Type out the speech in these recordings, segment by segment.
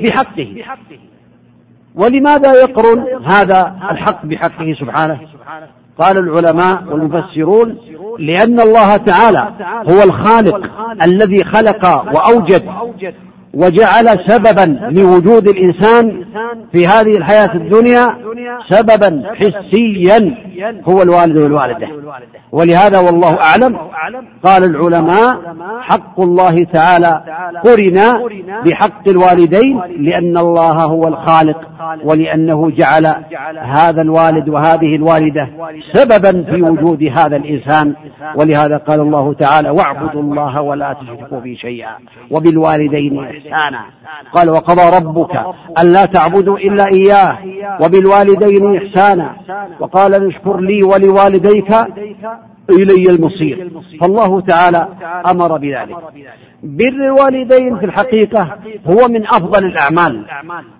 بحقه. ولماذا يقرن؟ هذا الحق بحقه سبحانه. قال العلماء والمفسرون لأن الله تعالى هو الخالق الذي خلق وأوجد وجعل سببا لوجود الإنسان في هذه الحياة الدنيا سببا حسيا. هو الوالد والوالدة. ولهذا والله أعلم. قال العلماء حق الله تعالى قرن بحق الوالدين لأن الله هو الخالق ولأنه جعل هذا الوالد وهذه الوالدة سببا في وجود هذا الإنسان. ولهذا قال الله تعالى واعبدوا الله ولا تشركوا به شيئا وبالوالدين إحسانا. قال وقضى ربك ألا تعبدوا إلا إياه وبالوالدين إحسانا. وقال نشكر لي ولوالديك إلي المصير. فالله تعالى أمر بذلك. بر الوالدين في الحقيقة هو من أفضل الأعمال.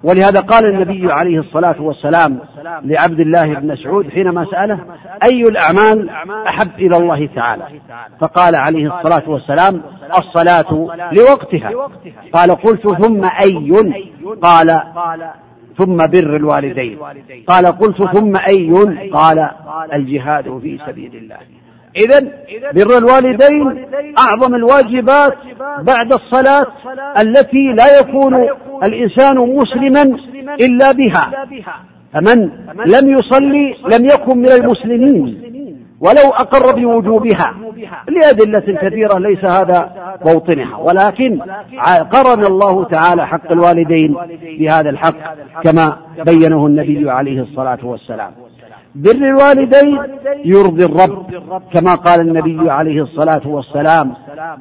ولهذا قال النبي عليه الصلاة والسلام لعبد الله بن مسعود حينما سأله أي الأعمال أحب إلى الله تعالى؟ فقال عليه الصلاة والسلام الصلاة لوقتها. قال قلت ثم أي؟ قال ثم بر الوالدين. قال قلت ثم أي قال الجهاد في سبيل الله. إذا بر الوالدين أعظم الواجبات بعد الصلاة التي لا يكون الإنسان مسلما إلا بها. فمن لم يصلي لم يكن من المسلمين. ولو أقر بوجوبها لأدلة كثيرة ليس هذا موطنها. ولكن قرن الله تعالى حق الوالدين بهذا الحق كما بينه النبي عليه الصلاة والسلام. بر الوالدين يرضي الرب كما قال النبي عليه الصلاة والسلام.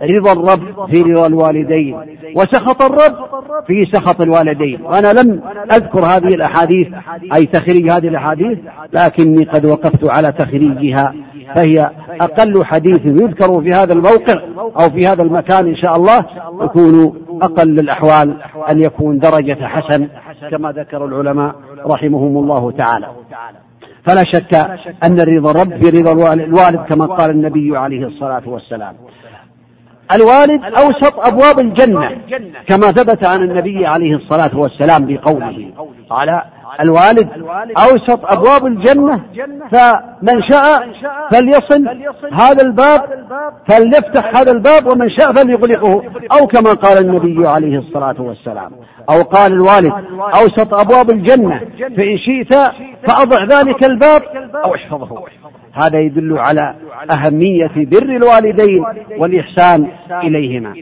رضا الرب في رضا الوالدين وسخط الرب في سخط الوالدين. وأنا لم أذكر هذه الأحاديث أي تخريج هذه الأحاديث لكني قد وقفت على تخريجها فهي أقل حديث يذكر في هذا الموقع أو في هذا المكان إن شاء الله يكون أقل الأحوال أن يكون درجة حسن كما ذكر العلماء رحمهم الله تعالى. فلا شك أن رضا الرب برضا الوالد كما قال النبي عليه الصلاة والسلام. الوالد أوسط أبواب الجنة. كما ثبت عن النبي عليه الصلاة والسلام بقوله قال الوالد أوسط أبواب الجنة. فمن شاء فليصل هذا الباب فليفتح هذا الباب ومن شاء فليغلقه. أو كما قال النبي عليه الصلاة والسلام. أو قال الوالد أوسط أبواب الجنة. فإن شئت فأضع ذلك الباب أو احفظه هذا يدل على أهمية بر الوالدين والإحسان إليهما.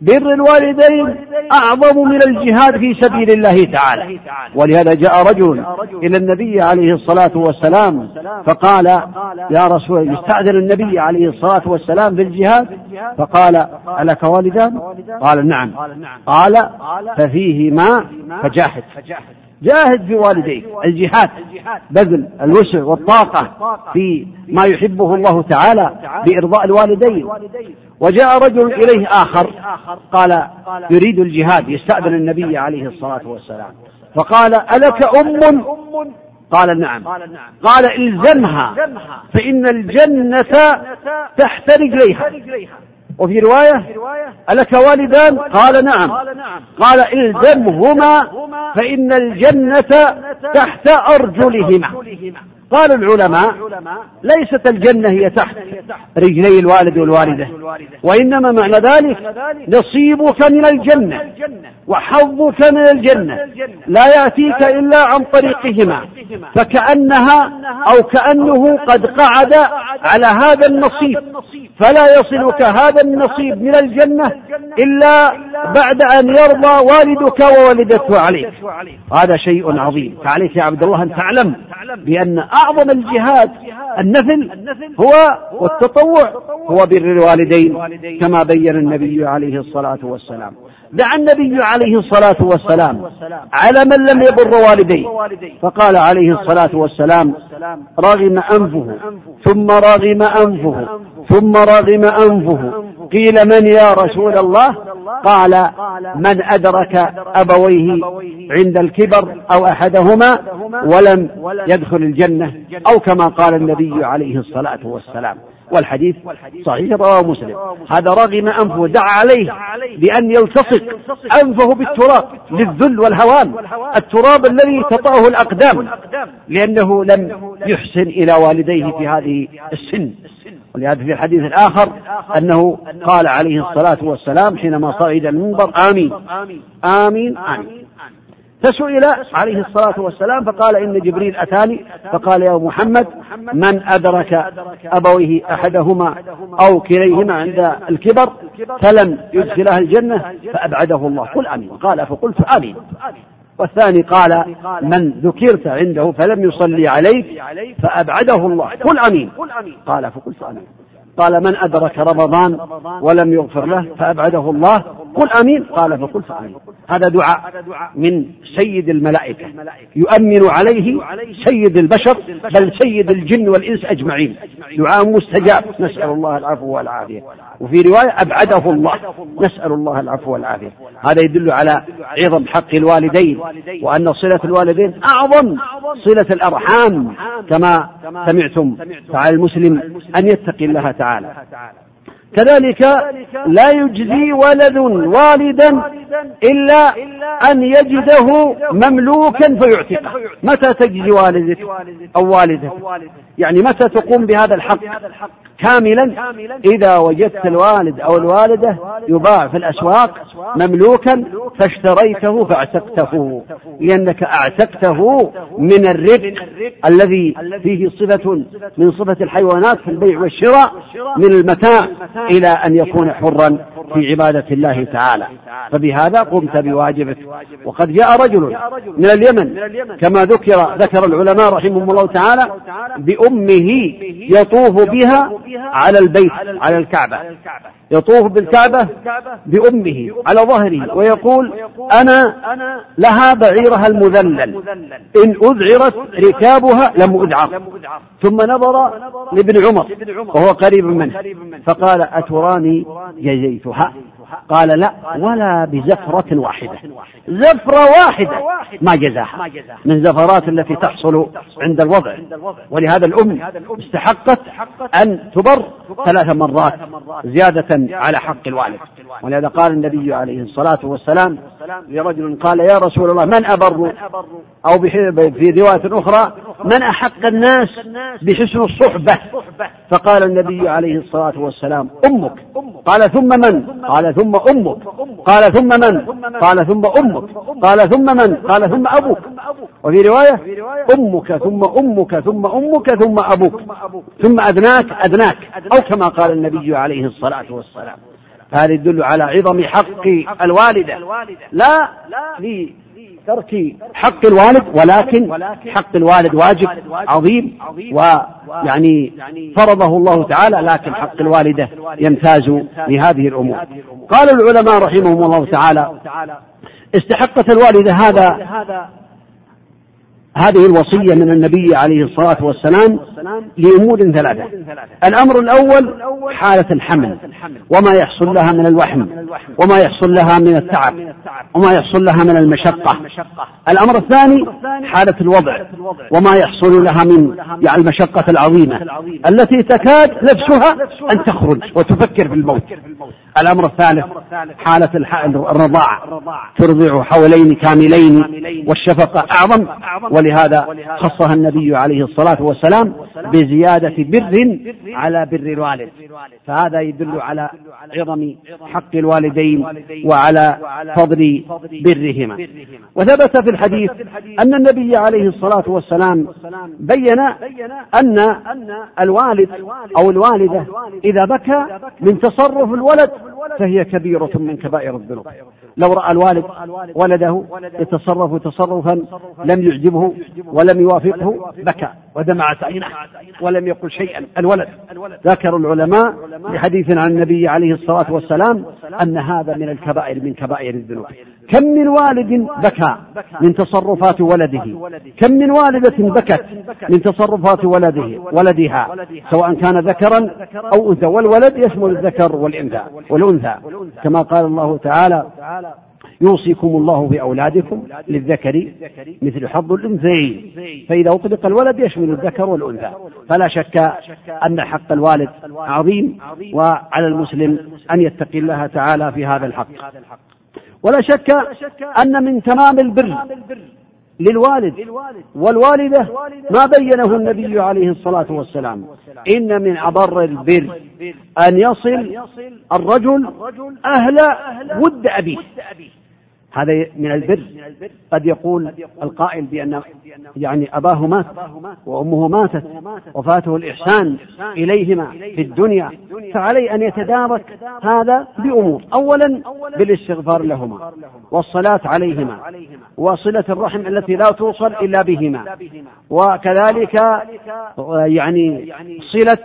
بر الوالدين أعظم من الجهاد في سبيل الله تعالى. ولهذا جاء رجل إلى النبي عليه الصلاة والسلام فقال يا رسول يستأذن النبي عليه الصلاة والسلام بالجهاد فقال ألك والدان؟ قال نعم. قال ففيهما فجاهد جاهد في والديك الجهاد بذل الوسع والطاقة في ما يحبه الله تعالى بإرضاء الوالدين. وجاء رجل إليه آخر قال يريد الجهاد. يستأذن النبي عليه الصلاة والسلام. فقال ألك أم؟ قال نعم. قال إلزمها. فإن الجنة تحت رجليها وفي رواية ألك والدان؟ قال نعم. قال الزمهما فإن الجنة تحت أرجلهما. قال العلماء ليست الجنة هي تحت رجلي الوالد والوالدة وإنما معنى ذلك نصيبك من الجنة وحظك من الجنة لا يأتيك إلا عن طريقهما. فكأنها أو كأنه قد قعد على هذا النصيب. فلا يصلك هذا النصيب من الجنة إلا بعد أن يرضى والدك ووالدته عليك. هذا شيء عظيم. فعليك يا عبد الله أن تعلم بأن أعظم الجهاد النفل هو والتطوع هو بر الوالدين كما بين النبي عليه الصلاة والسلام. دعا النبي عليه الصلاة والسلام على من لم يبر والديه. فقال عليه الصلاة والسلام رغم أنفه ثم رغم أنفه ثم رغم أنفه. قيل من يا رسول الله؟ قال من أدرك أبويه عند الكبر أو أحدهما ولم يدخل الجنة. أو كما قال النبي عليه الصلاة والسلام. والحديث صحيح رواه مسلم. هذا رغم أنفه ودعا عليه بأن يلتصق أنفه بالتراب للذل والهوان التراب الذي تطأه الأقدام لأنه لم يحسن إلى والديه في هذه السن. ولهذا في الحديث الآخر أنه قال عليه الصلاة والسلام حينما صعد المنبر آمين. آمين آمين. فسئل عليه الصلاة والسلام فقال إن جبريل أتاني؟ فقال يا محمد من أدرك أبويه أحدهما أو كليهما عند الكبر فلم يدخلها الجنة فأبعده الله. قل آمين. قال فقلت آمين. والثاني قال من ذكرت عنده فلم يصلي عليك فأبعده الله. قل أمين. قال فقلت أمين. قال من أدرك رمضان ولم يغفر له فأبعده الله. قل أمين. قال فقلت أمين هذا دعاء من سيد الملائكة. يؤمن عليه سيد البشر بل سيد الجن والإنس أجمعين. دعاء مستجاب. نسأل الله العفو والعافية. وفي رواية أبعده الله. نسأل الله العفو والعافية. هذا يدل على عظم حق الوالدين وأن صلة الوالدين أعظم صلة الأرحام كما سمعتم فعلى المسلم أن يتقي الله تعالى. كذلك لا يجزي ولد والدا إلا أن يجده مملوكا فيعتقه. متى تجزي والدك أو والدك يعني متى تقوم بهذا الحق؟ كاملا إذا وجدت الوالد أو الوالدة يباع في الأسواق مملوكا فاشتريته فاعتقته لأنك أعتقته من الربح الذي فيه صفة من صفة الحيوانات في البيع والشراء من المتاع إلى أن يكون حرا في عبادة الله تعالى. فبهذا قمت بواجبك. وقد جاء رجل من اليمن كما ذكر ذكر العلماء رحمهم الله تعالى بأمه يطوف بها على البيت على الكعبة. يطوف بالكعبة بأمه على ظهره ويقول أنا لها بعيرها المذلل. إن أذعرت ركابها لم أذعر. ثم نظر لابن عمر وهو قريب منه. فقال أتراني جزيتها؟ قال لا ولا بزفرة واحدة. زفرة واحدة ما جزاها. من زفرات التي تحصل عند الوضع. ولهذا الأم استحقت أن تبر ثلاث مرات زيادة على حق الوالد. ولهذا قال النبي عليه الصلاة والسلام لرجل قال يا رسول الله من أبر؟ أو في رواية أخرى من أحق الناس بحسن الصحبة فقال النبي عليه الصلاة والسلام أمك قال ثم من قال ثم أمك قال ثم من قال ثم أمك قال ثم من قال ثم أبوك وفي رواية أمك ثم أمك ثم أمك ثم أبوك ثم أدناك أدناك أو كما قال النبي عليه الصلاة والسلام هذا يدل على عظم حق الوالدة لا في ترك حق الوالد ولكن حق الوالد واجب عظيم ويعني فرضه الله تعالى لكن حق الوالدة يمتاز بهذه الأمور. قال العلماء رحمهم الله تعالى استحقت الوالدة هذا هذه الوصية من النبي عليه الصلاة والسلام لأمور ثلاثة. الأمر الأول حالة الحمل وما يحصل لها من الوحم وما يحصل لها من التعب وما يحصل لها من المشقة. الأمر الثاني حالة الوضع وما يحصل لها من يعني المشقة العظيمة التي تكاد نفسها أن تخرج وتفكر في الموت الأمر الثالث حالة الرضاعة ترضع حولين كاملين والشفقة أعظم ولهذا خصها النبي عليه الصلاة والسلام بزيادة بر على بر الوالد. فهذا يدل على عظم حق الوالدين وعلى فضل برهما. وثبت في الحديث أن النبي عليه الصلاة والسلام بين أن الوالد أو الوالدة إذا بكى من تصرف الولد. فهي كبيرة من كبائر الذنوب. لو رأى الوالد ولده يتصرف تصرفا لم يعجبه ولم يوافقه بكى ودمعت عينه ولم يقل شيئا. الولد ذكر العلماء بحديث عن النبي عليه الصلاة والسلام أن هذا من الكبائر من كبائر الذنوب. كم من والد بكى من تصرفات ولده؟ كم من والدة بكت من تصرفات ولده ولدها سواء كان ذكرا أو أنثى. والولد يشمل الذكر والأنثى والأنثى. كما قال الله تعالى يوصيكم الله بأولادكم للذكر مثل حظ الأنثيين. فإذا أطلق الولد يشمل الذكر والأنثى. فلا شك أن حق الوالد عظيم وعلى المسلم أن يتقي الله تعالى في هذا الحق. ولا شك أن من تمام البر للوالد والوالدة ما بينه النبي عليه الصلاة والسلام. إن من أبر البر أن يصل الرجل أهل ود أبيه. هذا من البر. قد يقول القائل بأن يعني أباه مات وأمه ماتت. وفاته الإحسان إليهما في الدنيا. فعليه أن يتدارك هذا بأمور. أولا بالاستغفار لهما. والصلاة عليهما. وصلة الرحم التي لا توصل إلا بهما. وكذلك يعني صلة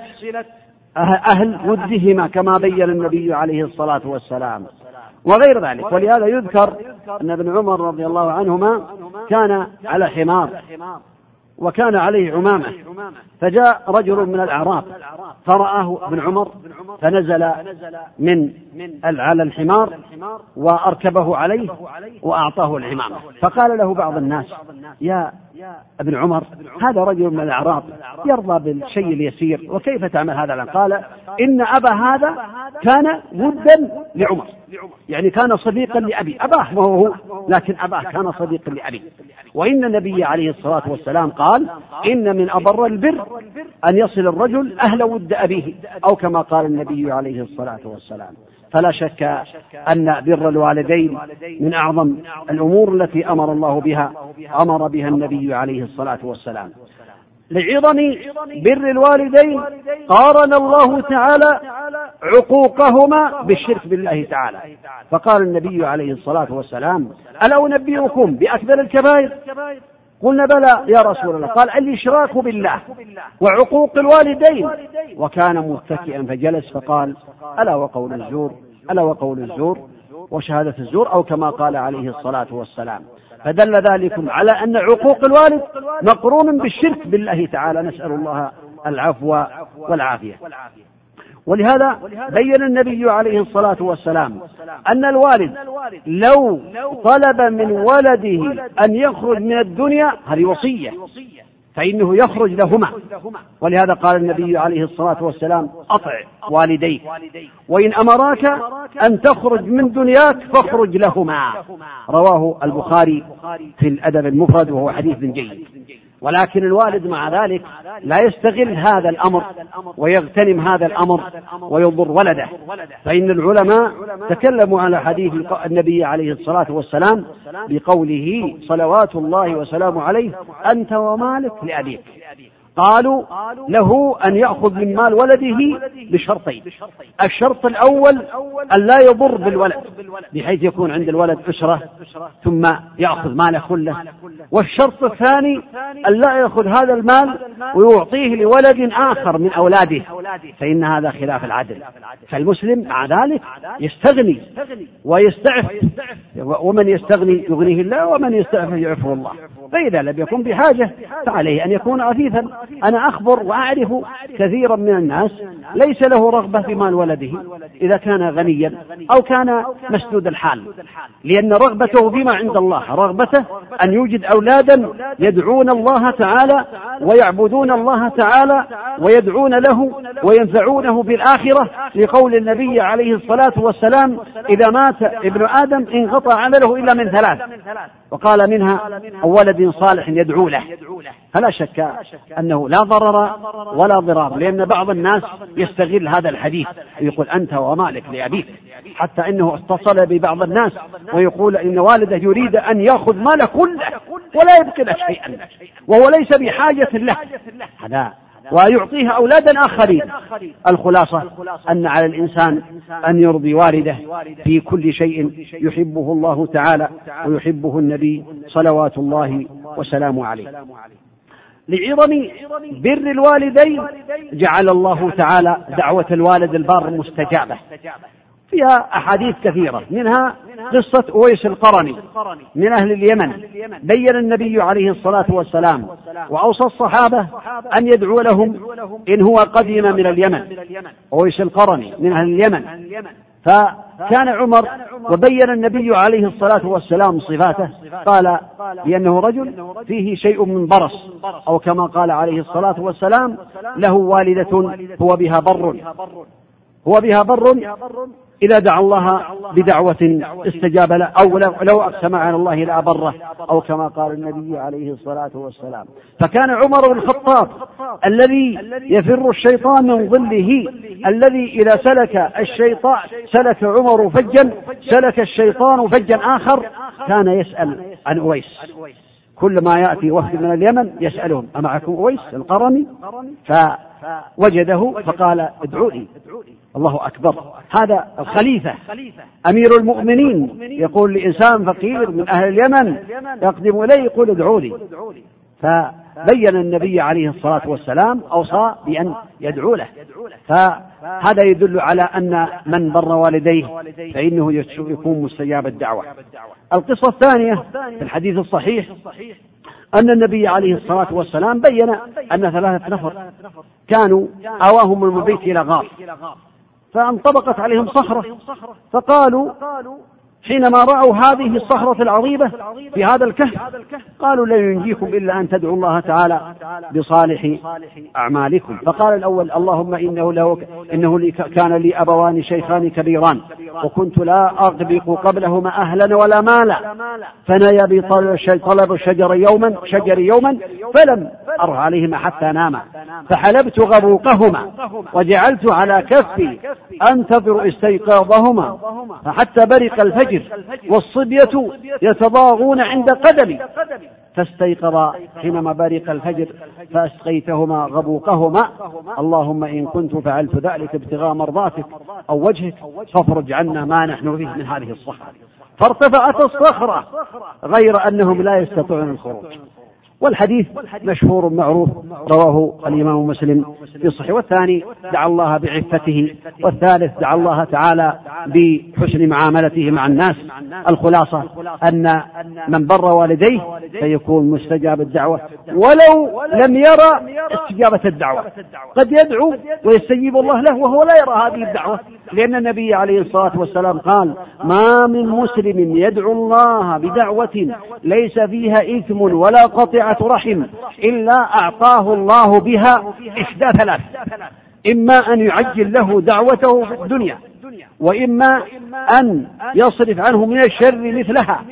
أهل ودهما كما بين النبي عليه الصلاة والسلام. وغير ذلك. ولهذا يذكر أن ابن عمر رضي الله عنهما كان على حمار. وكان عليه عمامة. فجاء رجل من الأعراب. فرآه ابن عمر. فنزل من على الحمار وأركبه عليه وأعطاه العمامة فقال له بعض الناس يا ابن عمر هذا رجل من الأعراب يرضى بالشيء اليسير وكيف تعمل هذا قال إن أبا هذا كان ودا لعمر يعني كان صديقا لأبي أباه ما هو لكن أباه كان صديقا لأبي. وإن النبي عليه الصلاة والسلام قال إن من أبر البر أن يصل الرجل أهل ود أبيه أو كما قال النبي عليه الصلاة والسلام. فلا شك أن بر الوالدين من أعظم الأمور التي أمر الله بها أمر بها النبي عليه الصلاة والسلام. لعظم بر الوالدين قارن الله تعالى عقوقهما بالشرك بالله تعالى. فقال النبي عليه الصلاة والسلام ألا أنبئكم بأكبر الكبائر؟ قلنا بلى يا رسول الله. قال الإشراك بالله وعقوق الوالدين. وكان متكئا فجلس فقال ألا وقول الزور؟ ألا وقول الزور؟ وشهادة الزور أو كما قال عليه الصلاة والسلام. فدل ذلك على أن عقوق الوالد مقرون بالشرك بالله تعالى. نسأل الله العفو والعافية. ولهذا بين النبي عليه الصلاة والسلام أن الوالد لو طلب من ولده أن يخرج من الدنيا هذه وصية. فإنه يخرج لهما. ولهذا قال النبي عليه الصلاة والسلام أطع والديك. وإن أمراك أن تخرج من دنياك فاخرج لهما. رواه البخاري في الأدب المفرد وهو حديث جيد. ولكن الوالد مع ذلك لا يستغل هذا الأمر ويغتنم هذا الأمر ويضر ولده. فإن العلماء تكلموا على حديث النبي عليه الصلاة والسلام بقوله صلوات الله وسلامه عليه أنت ومالك لأبيك. قالوا له أن يأخذ من مال ولده بشرطين. الشرط الأول أن لا يضر بالولد بحيث يكون عند الولد أسرة ثم يأخذ ماله كله. والشرط الثاني أن لا يأخذ هذا المال ويعطيه لولد آخر من أولاده فإن هذا خلاف العدل. فالمسلم مع ذلك يستغني ويستعف ومن يستغني يغنيه الله ومن يستعف يعفه الله. فإذا لم يكن بحاجة فعليه أن يكون عفيفا. أنا أخبر وأعرف كثيرا من الناس ليس له رغبة في مال ولده إذا كان غنيا أو كان مسدود الحال لأن رغبته فيما عند الله رغبته أن يوجد أولادا يدعون الله تعالى ويعبدون الله تعالى ويدعون له وينفعونه في الآخرة لقول النبي عليه الصلاة والسلام إذا مات ابن آدم انقطع عمله إلا من ثلاث. وقال منها ولد صالح يدعو له. فلا شك أنه لا ضرر ولا ضرار لأن بعض الناس يستغل هذا الحديث ويقول أنت ومالك لأبيك. حتى إنه اتصل ببعض الناس ويقول إن والده يريد أن يأخذ ماله كله ولا يبقي له شيئا. وهو ليس بحاجة له. هذا ويعطيها أولادا آخرين. الخلاصة أن على الإنسان أن يرضي والده في كل شيء يحبه الله تعالى ويحبه النبي صلوات الله وسلامه عليه. لعظم بر الوالدين جعل الله تعالى دعوة الوالد البار مستجابة. فيها أحاديث كثيرة منها قصة أويس القرني من أهل اليمن بين النبي عليه الصلاة والسلام وأوصى الصحابة أن يدعو لهم إن هو قدم من اليمن أويس القرني من أهل اليمن. فكان عمر وبين النبي عليه الصلاة والسلام صفاته قال بأنه رجل فيه شيء من برص أو كما قال عليه الصلاة والسلام له والدة هو بها بر هو بها بر إذا دعا الله بدعوة استجاب له أو لو أقسم على الله لأبره أو كما قال النبي عليه الصلاة والسلام. فكان عمر بن الخطاب الذي يفر الشيطان من ظله الذي إذا سلك الشيطان سلك عمر فجا سلك الشيطان فجا آخر كان يسأل عن أويس. كل ما يأتي وفد من اليمن يسألهم أمعكم أويس القرني؟ فوجده فقال ادعوا لي الله أكبر. هذا الخليفة. أمير المؤمنين. يقول لإنسان فقير من أهل اليمن يقدم إليه يقول ادعوا لي فبين النبي عليه الصلاة والسلام أوصى بأن يدعو له. فهذا يدل على أن من بر والديه فإنه يكون مستجاب الدعوة. القصة الثانية في الحديث الصحيح. أن النبي عليه الصلاة والسلام بين أن ثلاثة نفر كانوا آواهم المبيت إلى غار. فانطبقت عليهم صخرة. فقالوا حينما رأوا هذه الصخرة العظيمة في هذا الكهف قالوا لن ينجيكم إلا أن تدعوا الله تعالى بصالح أعمالكم. فقال الأول اللهم إنه له إنه لي كان لي أبوان شيخان كبيران وكنت لا أغبق قبلهما أهلا ولا مالا. فنيا بي طلب الشجر يوما شجر يوما فلم أره عليهما حتى ناما. فحلبت غبوقهما وجعلت على كفي أنتظر استيقاظهما. فحتى برق الفجر والصبية يتضاغون عند قدمي. فاستيقظا حينما برق الفجر فأسقيتهما غبوقهما. اللهم إن كنت فعلت ذلك ابتغاء مرضاتك أو وجهك فافرج عنا ما نحن فيه من هذه الصخرة فارتفعت الصخرة غير أنهم لا يستطيعون الخروج. والحديث مشهور معروف رواه الإمام مسلم في الصحيح. والثاني دعا الله بعفته. والثالث دعا الله تعالى بحسن معاملته مع الناس. الخلاصة أن من بر والديه فيكون مستجاب الدعوة ولو لم يرى استجابة الدعوة. قد يدعو ويستجيب الله له وهو لا يرى هذه الدعوة لأن النبي عليه الصلاة والسلام قال ما من مسلم يدعو الله بدعوة ليس فيها إثم ولا رحم إلا أعطاه الله بها إحدى ثلاث. إما أن يعجل له دعوته في الدنيا وإما أن يصرف عنه من الشر مثلها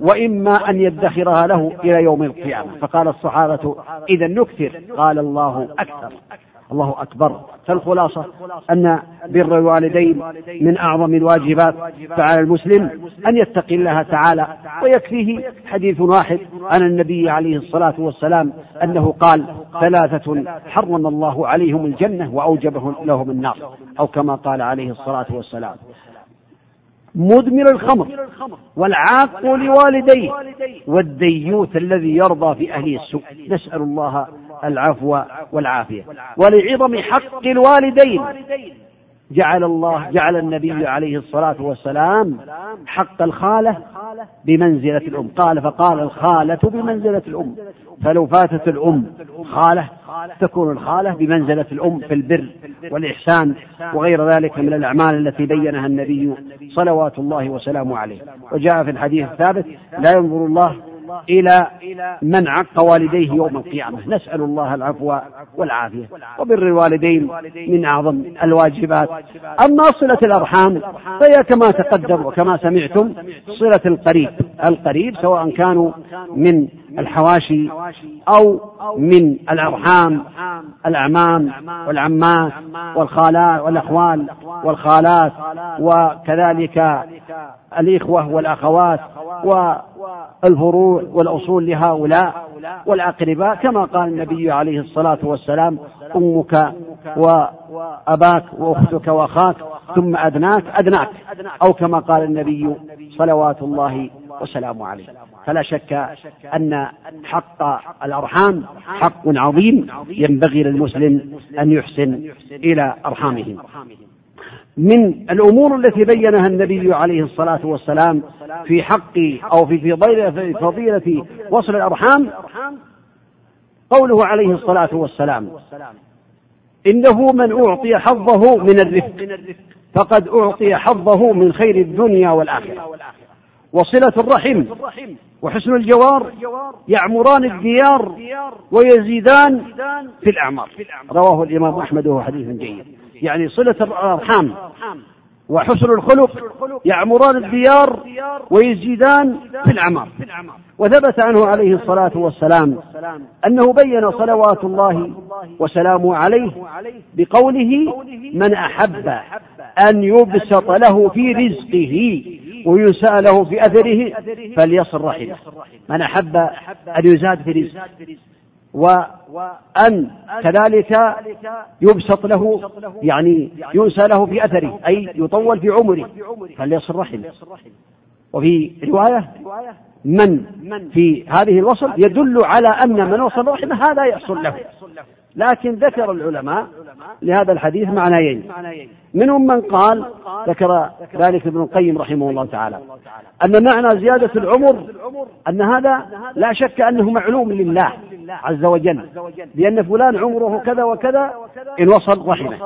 وإما أن يدخرها له إلى يوم القيامة. فقال الصحابة إذا نكثر. قال الله أكثر. الله أكبر. فالخلاصة أن بر الوالدين من أعظم الواجبات فعلى المسلم أن يتقي الله تعالى ويكفيه حديث واحد عن النبي عليه الصلاة والسلام أنه قال ثلاثة حرم الله عليهم الجنة وأوجبهم لهم النار أو كما قال عليه الصلاة والسلام. مدمن الخمر والعاق لوالديه والديوث الذي يرضى في أهله السوء. نسأل الله العفو والعافية. ولعظم حق الوالدين. جعل الله جعل النبي عليه الصلاة والسلام حق الخالة بمنزلة الأم. قال فقال الخالة بمنزلة الأم. فلو فاتت الأم خالة تكون الخالة بمنزلة الأم في البر والإحسان وغير ذلك من الأعمال التي بينها النبي صلوات الله وسلامه عليه. وجاء في الحديث الثابت لا ينظر الله إلى من عق والديه يوم القيامة. نسأل الله العفو والعافية وبر الوالدين من أعظم الواجبات. أما صلة الأرحام فهي كما تقدم وكما سمعتم صلة القريب. القريب سواء كانوا من الحواشي أو من الأرحام الأعمام والعمات والخالات والأخوال والخالات وكذلك الإخوة والأخوات والفروع والأصول لهؤلاء والأقرباء كما قال النبي عليه الصلاة والسلام أمك وأباك وأختك وأخاك ثم أدناك أدناك أو كما قال النبي صلوات الله وسلامه عليه. فلا شك أن حق الأرحام حق عظيم ينبغي للمسلم أن يحسن إلى أرحامهم. من الأمور التي بينها النبي عليه الصلاة والسلام في حق أو في فضيلة وصل الأرحام قوله عليه الصلاة والسلام إنه من أعطي حظه من الرفق فقد أعطي حظه من خير الدنيا والآخرة. وصلة الرحم وحسن الجوار يعمران الديار ويزيدان في الأعمار. رواه الإمام أحمد وهو حديث جيد. يعني صلة الأرحام وحسن الخلق يعمران الديار ويزيدان في الأعمار. وثبت عنه عليه الصلاة والسلام أنه بين صلوات الله وسلامه عليه بقوله من أحب أن يبسط له في رزقه. وينسى له في أثره فليصل رحمه. من أحب أن يزاد في رزقه. وأن كذلك يبسط له يعني ينسى له في أثره أي يطول في عمره فليصل رحمه. وفي رواية من؟ في هذه الوصل يدل على أن من وصل رحمه هذا يحصل له. لكن ذكر العلماء لهذا الحديث معنيين. منهم من قال ذكر ذلك ابن القيم رحمه الله تعالى أن معنى زيادة العمر أن هذا لا شك أنه معلوم لله عز وجل لأن فلان عمره كذا وكذا إن وصل رحمه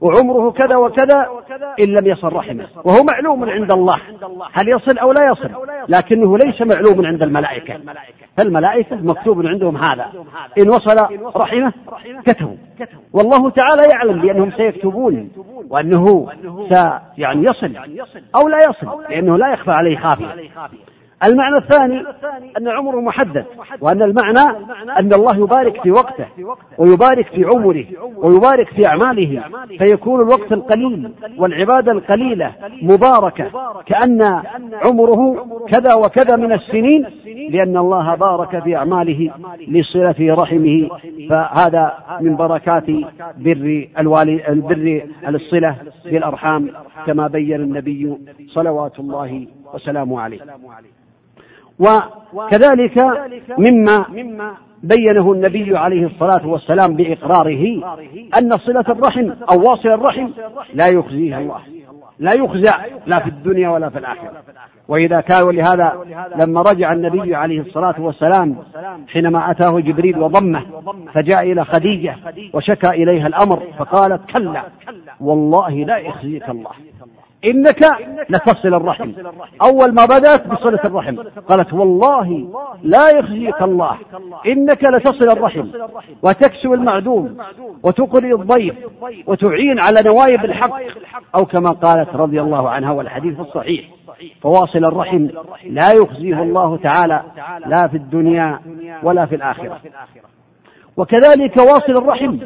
وعمره كذا وكذا إن لم يصل رحمه وهو معلوم عند الله هل يصل أو لا يصل لكنه ليس معلوم عند الملائكة. فالملائكة مكتوب عندهم هذا. إن وصل رحمه كتبوا. والله تعالى يعلم بأنهم سيكتبون وأنه سي يعني أو لا يصل لأنه لا يخفى عليه خافية. المعنى الثاني أن عمره محدد وأن المعنى أن الله يبارك في وقته ويبارك في عمره ويبارك في أعماله. فيكون الوقت القليل والعبادة القليلة مباركة. كأن عمره كذا وكذا من السنين لأن الله بارك في أعماله لصلة رحمه. فهذا من بركات بر الوالد بر الصلة بالأرحام كما بين النبي صلوات الله وسلامه عليه. وكذلك مما بينه النبي عليه الصلاة والسلام بإقراره أن صلة الرحم أو واصل الرحم لا يخزيه الله. لا يخزع لا في الدنيا ولا في الآخرة. وإذا كان ولهذا لما رجع النبي عليه الصلاة والسلام حينما أتاه جبريل وضمه فجاء إلى خديجة وشكى إليها الأمر فقالت كلا والله لا يخزيك الله. إنك لتصل الرحم. أول ما بدأت بصلة الرحم. قالت والله لا يخزيك الله. إنك لتصل الرحم. وتكسو المعدوم. وتقري الضيف. وتعين على نوايب الحق. أو كما قالت رضي الله عنها والحديث الصحيح. فواصل الرحم لا يخزيه الله تعالى لا في الدنيا ولا في الآخرة. وكذلك واصل الرحم.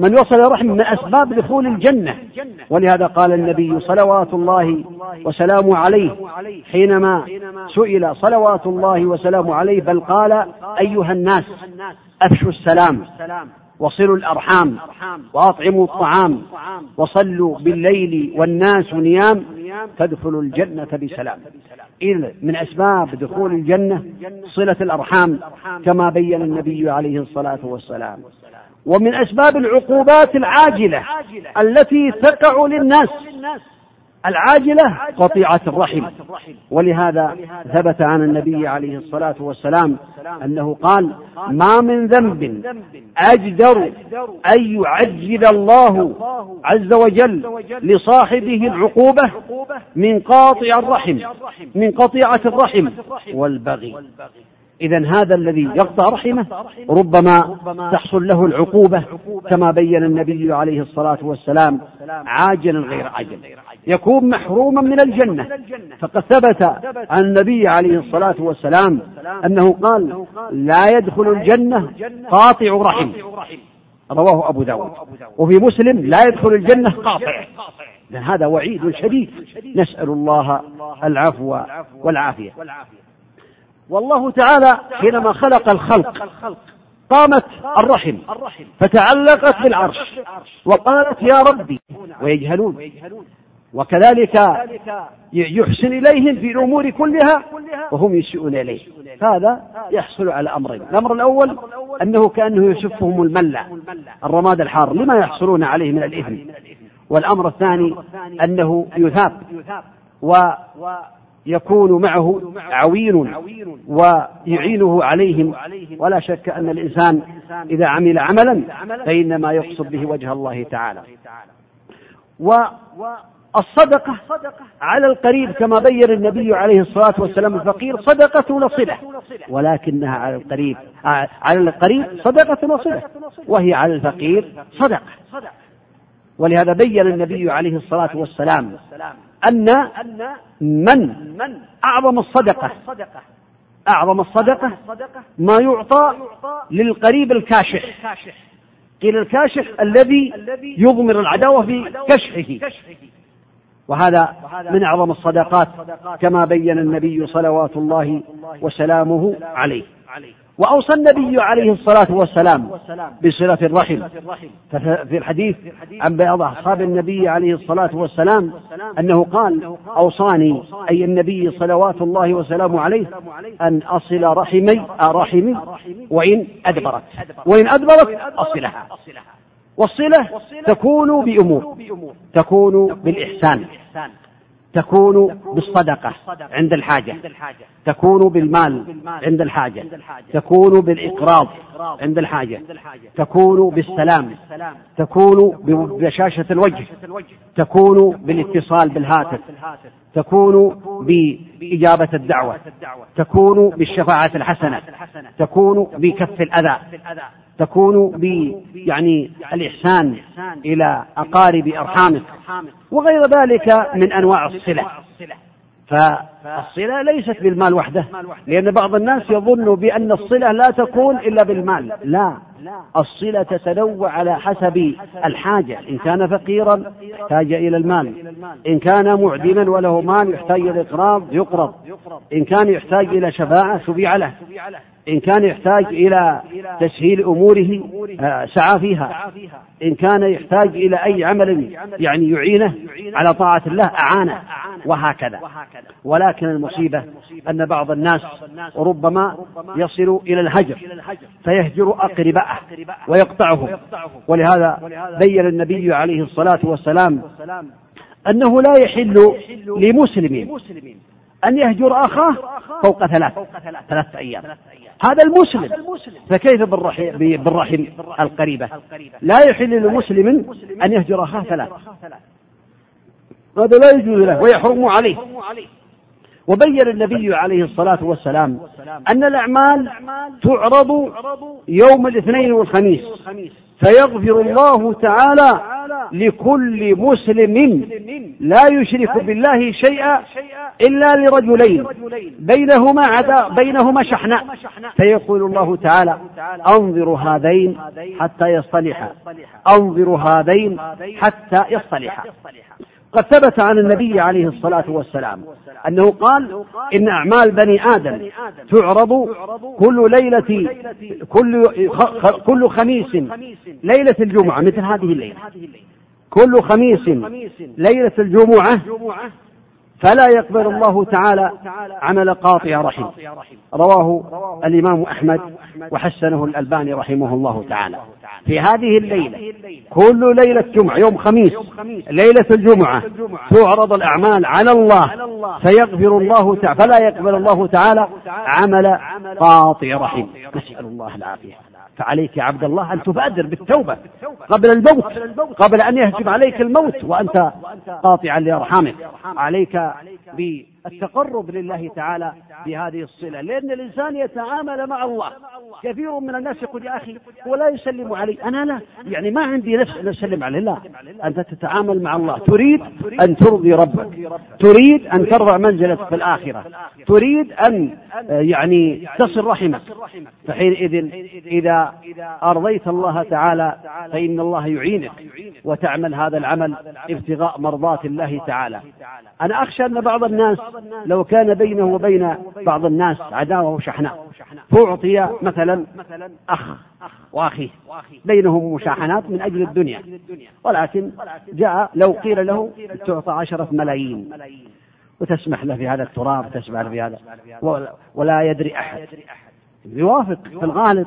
من وصل رحم من أسباب دخول الجنة. ولهذا قال النبي صلوات الله وسلامه عليه حينما سئل صلوات الله وسلامه عليه بل قال أيها الناس أفشوا السلام وصلوا الأرحام وأطعموا الطعام وصلوا بالليل والناس نيام تدخلوا الجنة بسلام. إذ من أسباب دخول الجنة صلة الأرحام كما بين النبي عليه الصلاة والسلام. ومن أسباب العقوبات العاجلة التي تقع للناس. العاجلة قطيعة الرحم. ولهذا ثبت عن النبي عليه الصلاة والسلام أنه قال ما من ذنب أجدر أن يعجل الله عز وجل لصاحبه العقوبة من قاطع الرحم من قطيعة الرحم والبغي. إذا هذا الذي يقطع رحمه ربما تحصل له العقوبة كما بين النبي عليه الصلاة والسلام عاجلا غير عاجل. يكون محروما من الجنة. فقد ثبت عن النبي عليه الصلاة والسلام أنه قال لا يدخل الجنة قاطع رحم. رواه أبو داود. وفي مسلم لا يدخل الجنة قاطع. هذا وعيد شديد. نسأل الله العفو والعافية. والله تعالى حينما خلق الخلق قامت الرحم فتعلقت بالعرش وقالت يا ربي ويجهلون. وكذلك يحسن إليهم في الأمور كلها وهم يسيئون إليه. هذا يحصل على أمرين. الأمر الأول أنه كأنه يسفهم الملة الرماد الحار لما يحصلون عليه من الإثم. والأمر الثاني أنه يثاب. و يكون معه عوين ويعينه عليهم. ولا شك أن الإنسان إذا عمل عملا فإنما يقصد به وجه الله تعالى. والصدقة على القريب كما بين النبي عليه الصلاة والسلام الفقير صدقة وصلة ولكنها على القريب على القريب صدقة وصلة وهي على الفقير صدقة. ولهذا بين النبي عليه الصلاة والسلام أن من أعظم الصدقة. أعظم الصدقة ما يعطى للقريب الكاشح. قيل الكاشح الذي يضمر العداوة في كشحه. وهذا من أعظم الصدقات كما بين النبي صلوات الله وسلامه عليه. وأوصى النبي عليه الصلاة والسلام بصلة الرحم ففي الحديث عن بعض أصحاب النبي عليه الصلاة والسلام أنه قال أوصاني أي النبي صلوات الله وسلامه عليه أن أصل رحمي رحمي. وإن أدبرت. وإن أدبرت أصلها. والصلة تكون بأمور. تكون بالإحسان. تكون بالصدقة عند الحاجة. تكون بالمال عند الحاجة. تكون بالإقراض عند الحاجة. تكون بالسلام. تكون ببشاشة الوجه. تكون بالاتصال بالهاتف. تكون بإجابة الدعوة. تكون بالشفاعة الحسنة. تكون بكف الأذى. تكون ب يعني الإحسان إلى أقارب أرحامك. وغير ذلك من أنواع الصلة. فالصلة ليست بالمال وحده. لأن بعض الناس يظن بأن الصلة لا تكون إلا بالمال. لا. الصلة تتنوع على حسب الحاجة. إن كان فقيرا يحتاج إلى المال. إن كان معدما وله مال يحتاج إلى إقراض يقرض. إن كان يحتاج إلى شفاعة شفيع له. إن كان يحتاج إلى تسهيل أموره آه، سعى فيها. إن كان يحتاج إلى أي عمل يعني يعينه على طاعة الله أعانه. وهكذا. ولكن المصيبة أن بعض الناس ربما يصل إلى الهجر فيهجر أقرباءه ويقطعهم. ولهذا بين النبي عليه الصلاة والسلام أنه لا يحل لمسلم أن يهجر أخاه فوق ثلاث ثلاثة أيام. هذا المسلم. فكيف بالرحم, بالرحم القريبة؟ لا يحل لمسلم أن يهجر أخاه ثلاث هذا لا يجوز له ويحرم عليه. وبين النبي عليه الصلاة والسلام أن الأعمال تعرض يوم الاثنين والخميس. فيغفر الله تعالى لكل مسلم لا يشرك بالله شيئا إلا لرجلين بينهما عدا بينهما شحناء. فيقول الله تعالى أنظر هذين حتى يصطلحا أنظر هذين حتى يصطلحا. قد ثبت عن النبي عليه الصلاة والسلام أنه قال إن أعمال بني آدم تعرض كل ليلة كل كل خميس ليلة الجمعة مثل هذه الليلة. كل خميس ليلة الجمعة فلا يقبل الله تعالى عمل قاطع رحم. رواه الإمام أحمد وحسنه الألباني رحمه الله تعالى. في هذه الليلة كل ليلة جمعة يوم خميس ليلة الجمعة تعرض الأعمال على الله فيغفر الله تعالى فلا يقبل الله تعالى عمل قاطع رحم. نسأل الله العافية. فعليك يا عبد الله أن تبادر بالتوبة قبل الموت قبل أن يهجم عليك الموت وأنت قاطعا لأرحامك. عليك بالتقرب لله تعالى بهذه الصلة لأن الإنسان يتعامل مع الله. كثير من الناس يقول يا أخي هو لا يسلم علي. أنا لا. يعني ما عندي نفس أن أسلم عليه لا. أنت تتعامل مع الله. تريد أن ترضي ربك. تريد أن ترضى منزلك في الآخرة. تريد أن يعني تصل رحمك. فحينئذ إذا أرضيت الله تعالى فإن الله يعينك وتعمل هذا العمل ابتغاء مرضات الله تعالى. أنا أخشى أن بعض الناس لو كان بينه وبين بعض الناس عداوة وشحناء فأعطي مثلا أخ وأخيه بينهم مشاحنات من أجل الدنيا. ولكن جاء لو قيل له تعطى عشرة ملايين. وتسمح له في هذا التراب تسمح له في هذا ولا يدري أحد. يوافق في الغالب.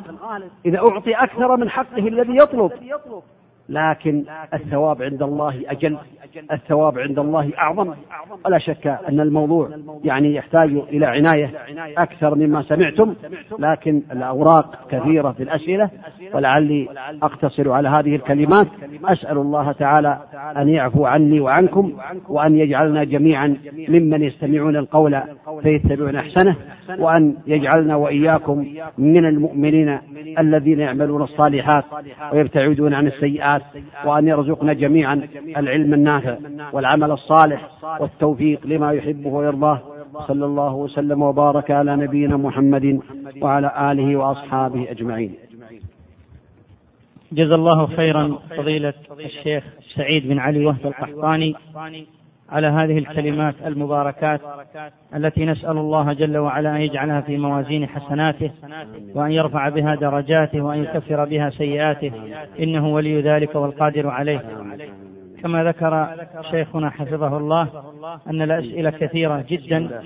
إذا أعطي أكثر من حقه الذي يطلب. لكن الثواب عند الله أجل الثواب عند الله أعظم. ولا شك أن الموضوع يعني يحتاج إلى عناية أكثر مما سمعتم لكن الأوراق كثيرة في الأسئلة ولعلي أقتصر على هذه الكلمات. أسأل الله تعالى أن يعفو عني وعنكم وأن يجعلنا جميعا ممن يستمعون القول فيتبعون أحسنه وأن يجعلنا وإياكم من المؤمنين الذين يعملون الصالحات ويبتعدون عن السيئات وأن يرزقنا جميعا العلم النافع والعمل الصالح والتوفيق لما يحبه ويرضاه. صلى الله وسلم وبارك على نبينا محمد وعلى آله وأصحابه أجمعين. جزا الله خيرا فضيلة الشيخ سعيد بن علي وهب القحطاني. على هذه الكلمات المباركات التي نسأل الله جل وعلا أن يجعلها في موازين حسناته وأن يرفع بها درجاته وأن يكفر بها سيئاته. إنه ولي ذلك والقادر عليه. كما ذكر شيخنا حفظه الله أن الأسئلة كثيرة جدا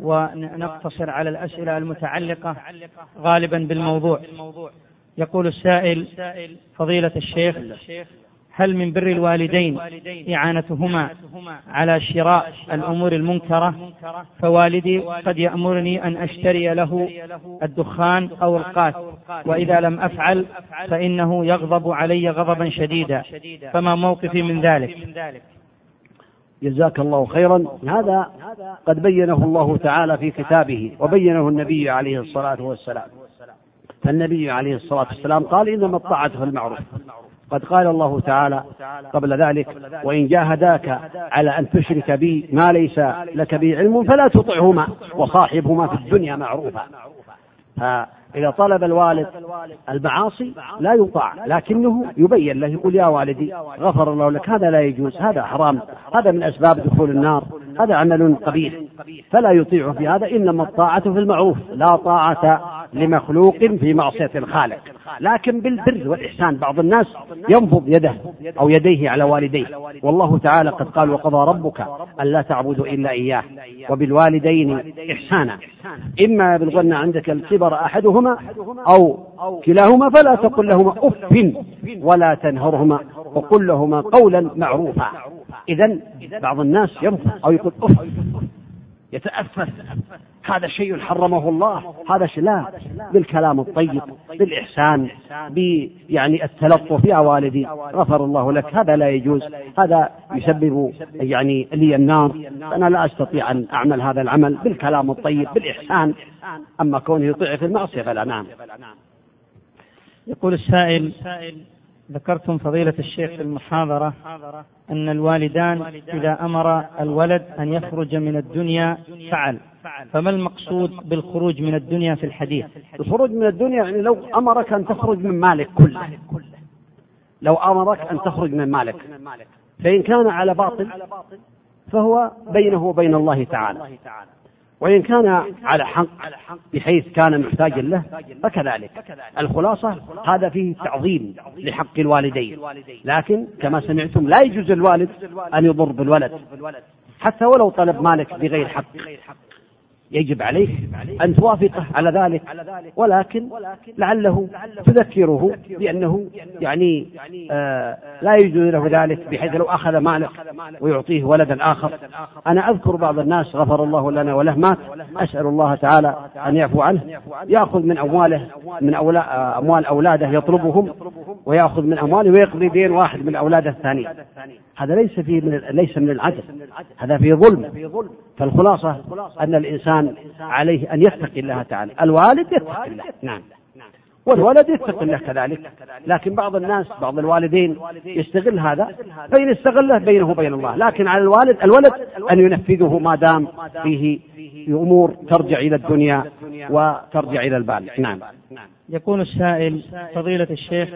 ونقتصر على الأسئلة المتعلقة غالبا بالموضوع. يقول السائل فضيلة الشيخ هل من بر الوالدين إعانتهما على شراء الأمور المنكرة؟ فوالدي قد يأمرني أن أشتري له الدخان أو القات وإذا لم أفعل فإنه يغضب علي غضبا شديدا. فما موقفي من ذلك؟ جزاك الله خيرا. هذا قد بينه الله تعالى في كتابه وبينه النبي عليه الصلاة والسلام. فالنبي عليه الصلاة والسلام قال إنما الطاعة في المعروف. قد قال الله تعالى قبل ذلك وإن جاهداك على أن تشرك بي ما ليس لك به علم فلا تطعهما وصاحبهما في الدنيا معروفا. إذا طلب الوالد المعاصي لا يطاع لكنه يبين له يقول يا والدي غفر الله لك هذا لا يجوز هذا حرام هذا من أسباب دخول النار هذا عمل قبيح فلا يطيعه في هذا إنما الطاعة في المعروف لا طاعة لمخلوق في معصية الخالق. لكن بالبر والإحسان بعض الناس ينفض يده أو يديه على والديه. والله تعالى قد قال وقضى ربك ألا تعبدوا إلا إياه وبالوالدين إحسانا. إما يبلغن عندك الكبر أحدهما أو كلاهما فلا تقل لهما أف ولا تنهرهما وقل لهما قولا معروفا. إذا بعض الناس ينفض أو يقول أف. يتأفف. هذا شيء حرمه الله. هذا شيء لا بالكلام الطيب بالإحسان يعني التلطف يا والدي. غفر الله لك. هذا لا يجوز. هذا يسبب يعني لي النار. أنا لا أستطيع أن أعمل هذا العمل. بالكلام الطيب بالإحسان. أما كونه يطيع في المعصية فلا نعم يقول السائل ذكرتم فضيلة الشيخ في المحاضرة أن الوالدان إذا أمر الولد أن يخرج من الدنيا فعل. فما المقصود بالخروج من الدنيا في الحديث؟ الخروج من الدنيا يعني لو أمرك أن تخرج من مالك كله. لو أمرك أن تخرج من مالك. فإن كان على باطل فهو بينه وبين الله تعالى. وإن كان على حق بحيث كان محتاجا له فكذلك. الخلاصة هذا فيه تعظيم لحق الوالدين. لكن كما سمعتم لا يجوز الوالد أن يضر بالولد. حتى ولو طلب مالك بغير حق. يجب عليك أن توافقه على ذلك ولكن لعله تذكره بأنه يعني آه لا يجوز له ذلك بحيث لو أخذ مالك ويعطيه ولدا آخر. أنا أذكر بعض الناس غفر الله لنا وله مات أسأل الله تعالى أن يعفو عنه. يأخذ من أمواله من أولا أموال أولاده يطلبهم ويأخذ من أمواله ويقضي دين واحد من أولاده الثاني هذا ليس فيه من ليس من العدل هذا فيه ظلم. فالخلاصة أن الإنسان عليه أن يتقي الله تعالى. الوالد يتقي الله. نعم. والولد يتقي الله كذلك. لكن بعض الناس بعض الوالدين يستغل هذا. فإن استغله بينه وبين الله. لكن على الوالد الولد أن ينفذه ما دام فيه أمور ترجع إلى الدنيا وترجع إلى البال. نعم. يقول السائل فضيلة الشيخ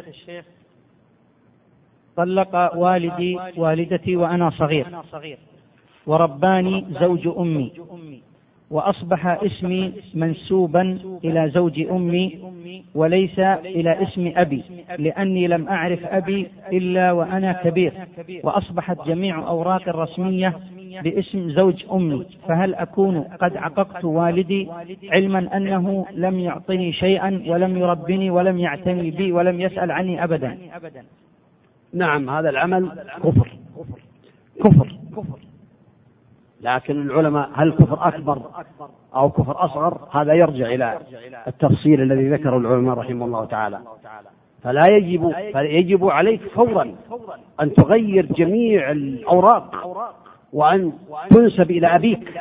طلق والدي والدتي وأنا صغير. ورباني زوج أمي وأصبح اسمي منسوبا إلى زوج أمي وليس إلى اسم أبي لأني لم أعرف أبي إلا وأنا كبير وأصبحت جميع أوراق الرسمية باسم زوج أمي. فهل أكون قد عققت والدي علما أنه لم يعطني شيئا ولم يربني ولم يعتني بي ولم يسأل عني أبدا؟ نعم هذا العمل كفر. كفر. لكن العلماء هل كفر أكبر أو كفر أصغر؟ هذا يرجع إلى التفصيل الذي ذكره العلماء رحمه الله تعالى. فلا يجب فيجب عليك فورا أن تغير جميع الأوراق وأن تنسب إلى أبيك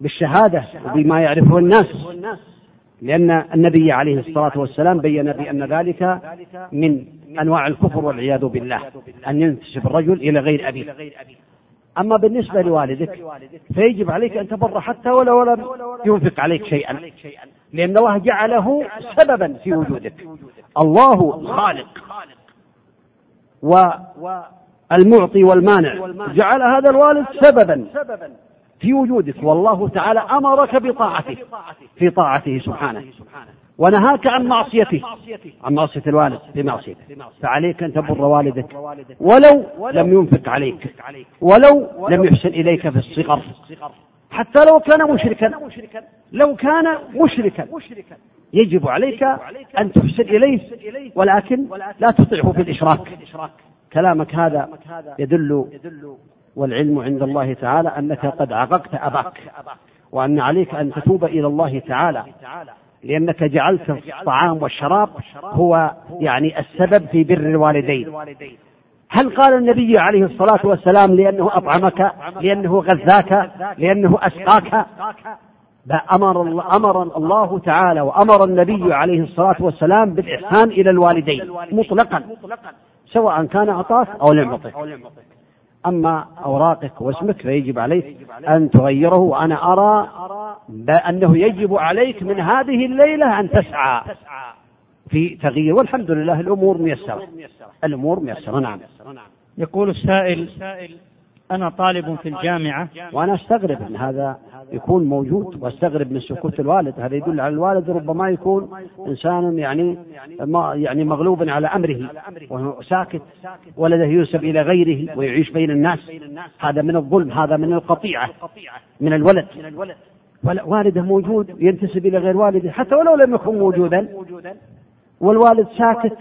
بالشهادة وبما يعرفه الناس. لأن النبي عليه الصلاة والسلام بين بأن ذلك من أنواع الكفر والعياذ بالله أن ينتسب الرجل إلى غير أبيه. أما بالنسبة لوالدك فيجب عليك أن تبر حتى ولو لم ينفق عليك شيئا لأن الله جعله سببا في وجودك. الله الخالق والمعطي والمانع. جعل هذا الوالد سببا في وجودك. والله تعالى أمرك بطاعته في طاعته سبحانه. ونهاك عن معصيته. عن معصية الوالد بمعصيته. فعليك أن تبر والدك. ولو لم ينفق عليك. ولو لم يحسن إليك في الصغر. حتى لو كان مشركا. لو كان مشركا. يجب عليك أن تحسن إليه. ولكن لا تطيعه في الإشراك كلامك هذا يدل والعلم عند الله تعالى أنك قد عققت أباك. وأن عليك أن تتوب إلى الله تعالى. لأنك جعلت الطعام والشراب هو يعني السبب في بر الوالدين. هل قال النبي عليه الصلاة والسلام لأنه أطعمك لأنه غذاك لأنه أسقاك أمر الله, أمر الله تعالى وأمر النبي عليه الصلاة والسلام بالإحسان إلى الوالدين مطلقا سواء كان أعطاك أو لم يعطك أما أوراقك واسمك فيجب عليك أن تغيره وأنا أرى أنه يجب عليك من هذه الليلة أن تسعى في تغيير والحمد لله الأمور ميسرة. الأمور ميسرة نعم. يقول السائل أنا طالب في الجامعة. وأنا أستغرب أن هذا يكون موجود وأستغرب من سكوت الوالد. هذا يدل على الوالد ربما يكون إنسان يعني يعني مغلوب على أمره وهو ساكت. ولده ينسب إلى غيره ويعيش بين الناس. هذا من الظلم هذا من القطيعة من الولد. والده موجود ينتسب إلى غير والده حتى ولو لم يكن موجودا. والوالد ساكت.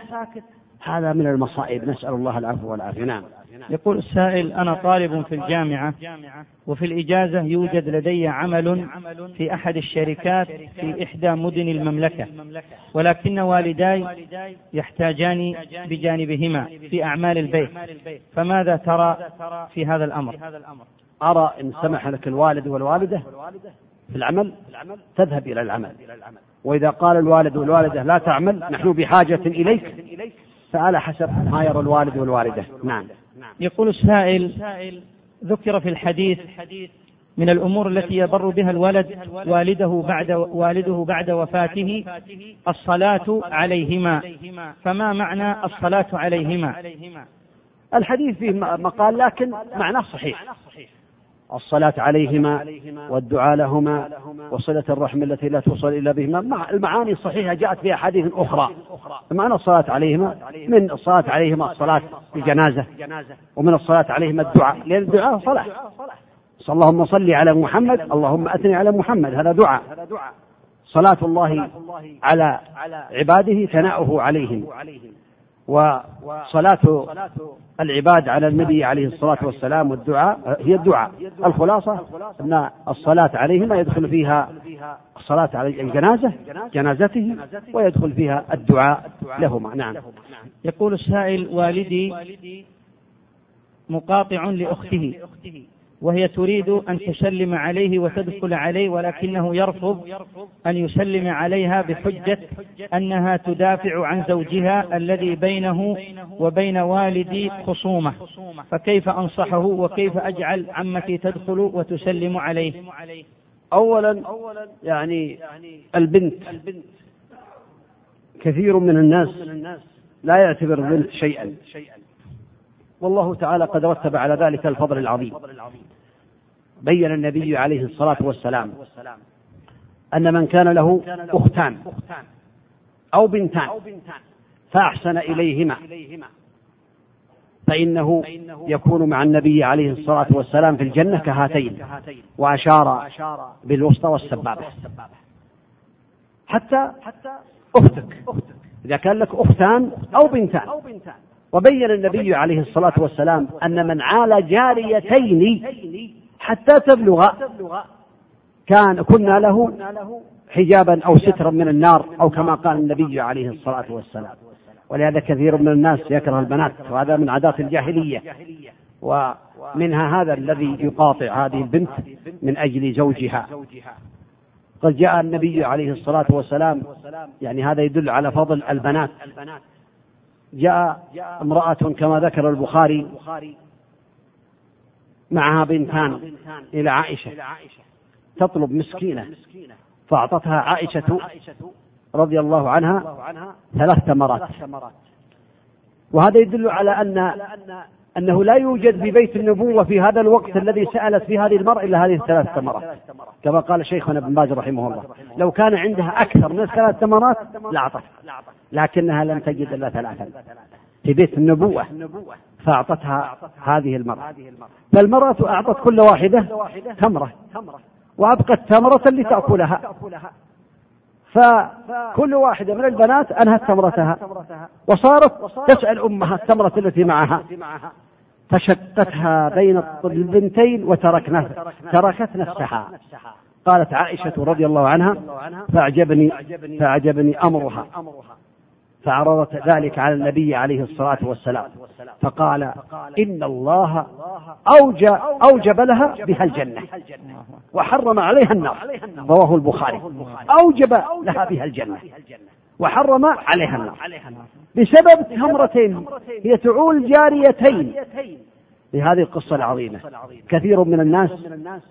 هذا من المصائب. نسأل الله العفو والعافية. نعم. يقول السائل أنا طالب في الجامعة وفي الإجازة يوجد لدي عمل في أحد الشركات في إحدى مدن المملكة ولكن والداي يحتاجان بجانبهما في أعمال البيت. فماذا ترى في هذا الأمر؟ أرى إن سمح لك الوالد والوالدة في العمل تذهب إلى العمل. وإذا قال الوالد والوالدة لا تعمل نحن بحاجة إليك فعلى حسب ما يرى الوالد والوالدة. نعم. يقول السائل ذكر في الحديث من الأمور التي يبر بها الولد والده بعد والده بعد وفاته الصلاة عليهما. فما معنى الصلاة عليهما؟ الحديث فيه مقال لكن معناه صحيح. الصلاة عليهما والدعاء لهما وصلة الرحم التي لا توصل إلا بهما. المعاني الصحيحة جاءت في أحاديث أخرى. معنى الصلاة عليهما من الصلاة عليهما الصلاة الجنازة. ومن الصلاة عليهما الدعاء. لأن الدعاء صلاة. صلى اللهم صل على محمد اللهم أثني على محمد. هذا دعاء. صلاة الله على عباده ثناؤه عليهم. وصلاة العباد على النبي عليه الصلاة والسلام والدعاء هي الدعاء. الخلاصة أن الصلاة عليهما يدخل فيها الصلاة على الجنازة جنازته ويدخل فيها الدعاء لهما. نعم. يقول السائل والدي مقاطع لأخته. وهي تريد أن تسلم عليه وتدخل عليه ولكنه يرفض أن يسلم عليها بحجة أنها تدافع عن زوجها الذي بينه وبين والدي خصومة. فكيف أنصحه وكيف أجعل عمتي تدخل وتسلم عليه؟ أولا يعني البنت. كثير من الناس لا يعتبر البنت شيئا. والله تعالى قد رتب على ذلك الفضل العظيم. بين النبي عليه الصلاة والسلام أن من كان له أختان أو بنتان فأحسن إليهما. فإنه يكون مع النبي عليه الصلاة والسلام في الجنة كهاتين وأشار بالوسطى والسبابة. حتى أختك إذا كان لك أختان أو بنتان. وبين النبي عليه الصلاة والسلام أن من عال جاريتين حتى تبلغ كان كنا له حجابا أو سترا من النار أو كما قال النبي عليه الصلاة والسلام. ولهذا كثير من الناس يكره البنات وهذا من عادات الجاهلية. ومنها هذا الذي يقاطع هذه البنت من أجل زوجها. قد جاء النبي عليه الصلاة والسلام يعني هذا يدل على فضل البنات. جاء امرأة كما ذكر البخاري معها بنتان إلى عائشة. تطلب مسكينة. فأعطتها عائشة رضي الله عنها ثلاث تمرات وهذا يدل على أن أنه لا يوجد ببيت النبوة في هذا الوقت الذي سألت في هذه المرأة إلا هذه الثلاث تمرات كما قال شيخنا ابن باز رحمه الله. لو كان عندها أكثر من الثلاث تمرات لأعطت لكنها لم تجد إلا ثلاثا. في بيت النبوة فأعطتها هذه المرأة. فالمرأة أعطت كل واحدة تمرة وأبقت تمرة لتأكلها. فكل واحدة من البنات أنهت تمرتها. وصارت تسأل أمها التمرة التي معها. فشقتها بين البنتين وتركنا تركت نفسها. قالت عائشة رضي الله عنها فأعجبني فأعجبني أمرها. فعرضت ذلك على النبي عليه الصلاة والسلام. فقال إن الله أوجب, أوجب لها بها الجنة وحرم عليها النار. رواه البخاري. أوجب لها بها الجنة وحرم عليها النار. بسبب تمرتين هي تعول جاريتين. لهذه القصة العظيمة. كثير من الناس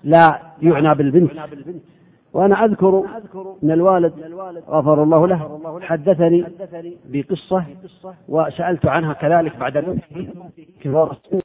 لا يعنى بالبنت. وأنا أذكر أن الوالد غفر الله له حدثني بقصة وسألت عنها كذلك بعد كبار